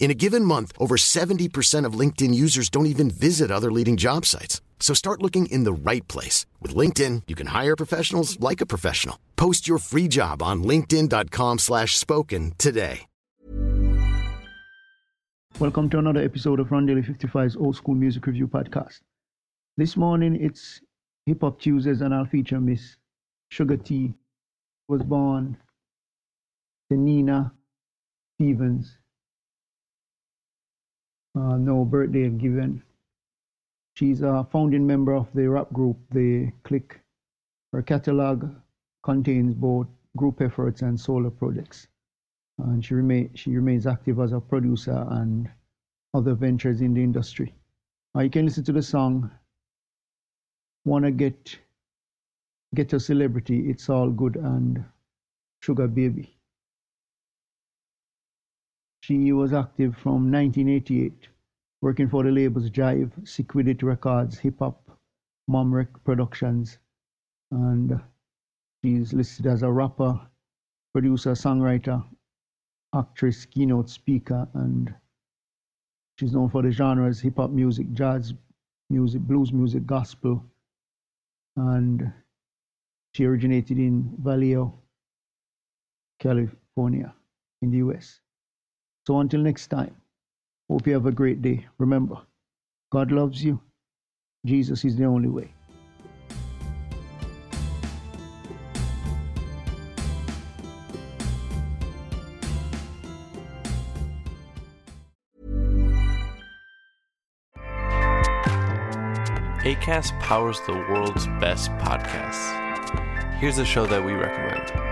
In a given month, over 70% of LinkedIn users don't even visit other leading job sites. So start looking in the right place. With LinkedIn, you can hire professionals like a professional. Post your free job on linkedin.com slash spoken today. Welcome to another episode of Rondelle 55's Old School Music Review Podcast. This morning it's Hip Hop Tuesdays and I'll feature Miss Sugar T. Was born Tenina Stevens. Uh, no birthday given. She's a founding member of the rap group The Click. Her catalog contains both group efforts and solo projects and she, remain, she remains active as a producer and other ventures in the industry. Uh, you can listen to the song Wanna Get Get a Celebrity, It's All Good and Sugar Baby. She was active from 1988, working for the labels Jive, Sick Wid It Records, Hip Hop, Momrec Productions, and she's listed as a rapper, producer, songwriter, actress, keynote speaker, and she's known for the genres hip hop music, jazz music, blues music, gospel, and she originated in Vallejo, California, in the US. So until next time, hope you have a great day. Remember, God loves you. Jesus is the only way. ACAST powers the world's best podcasts. Here's a show that we recommend.